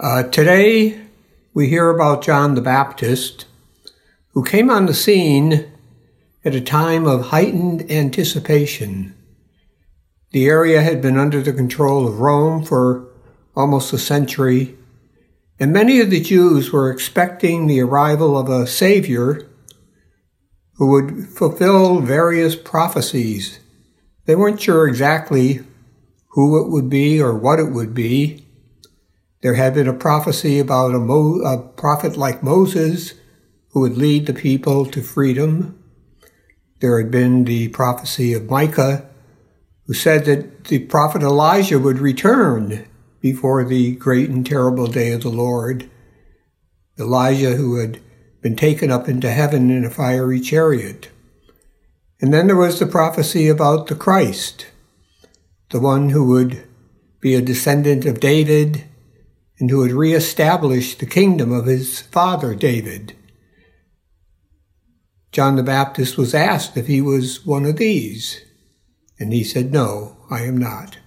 Uh, today, we hear about John the Baptist, who came on the scene at a time of heightened anticipation. The area had been under the control of Rome for almost a century, and many of the Jews were expecting the arrival of a Savior who would fulfill various prophecies. They weren't sure exactly who it would be or what it would be, there had been a prophecy about a, Mo- a prophet like Moses who would lead the people to freedom. There had been the prophecy of Micah, who said that the prophet Elijah would return before the great and terrible day of the Lord. Elijah, who had been taken up into heaven in a fiery chariot. And then there was the prophecy about the Christ, the one who would be a descendant of David and who had reestablished the kingdom of his father David. John the Baptist was asked if he was one of these, and he said, No, I am not.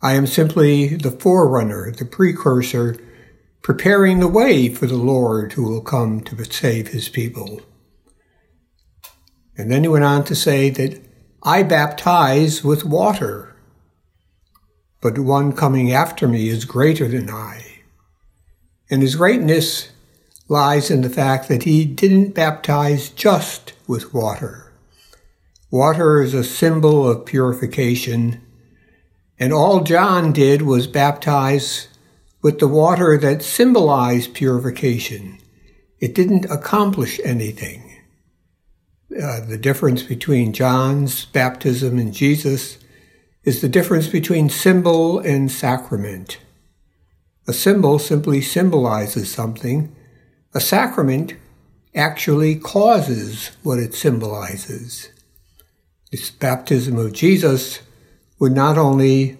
I am simply the forerunner, the precursor, preparing the way for the Lord who will come to save his people. And then he went on to say that I baptize with water but one coming after me is greater than I. And his greatness lies in the fact that he didn't baptize just with water. Water is a symbol of purification, and all John did was baptize with the water that symbolized purification. It didn't accomplish anything. Uh, the difference between John's baptism and Jesus is the difference between symbol and sacrament. A symbol simply symbolizes something. A sacrament actually causes what it symbolizes. This baptism of Jesus would not only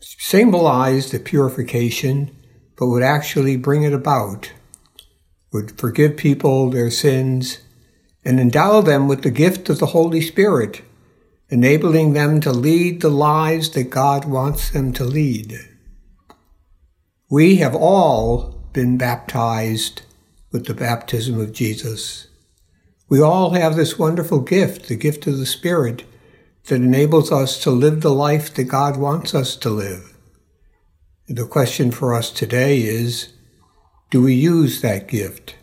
symbolize the purification, but would actually bring it about, would forgive people their sins, and endow them with the gift of the Holy Spirit enabling them to lead the lives that God wants them to lead. We have all been baptized with the baptism of Jesus. We all have this wonderful gift, the gift of the Spirit, that enables us to live the life that God wants us to live. The question for us today is, do we use that gift?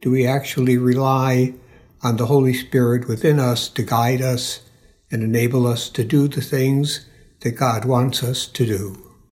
Do we actually rely on the Holy Spirit within us to guide us and enable us to do the things that God wants us to do.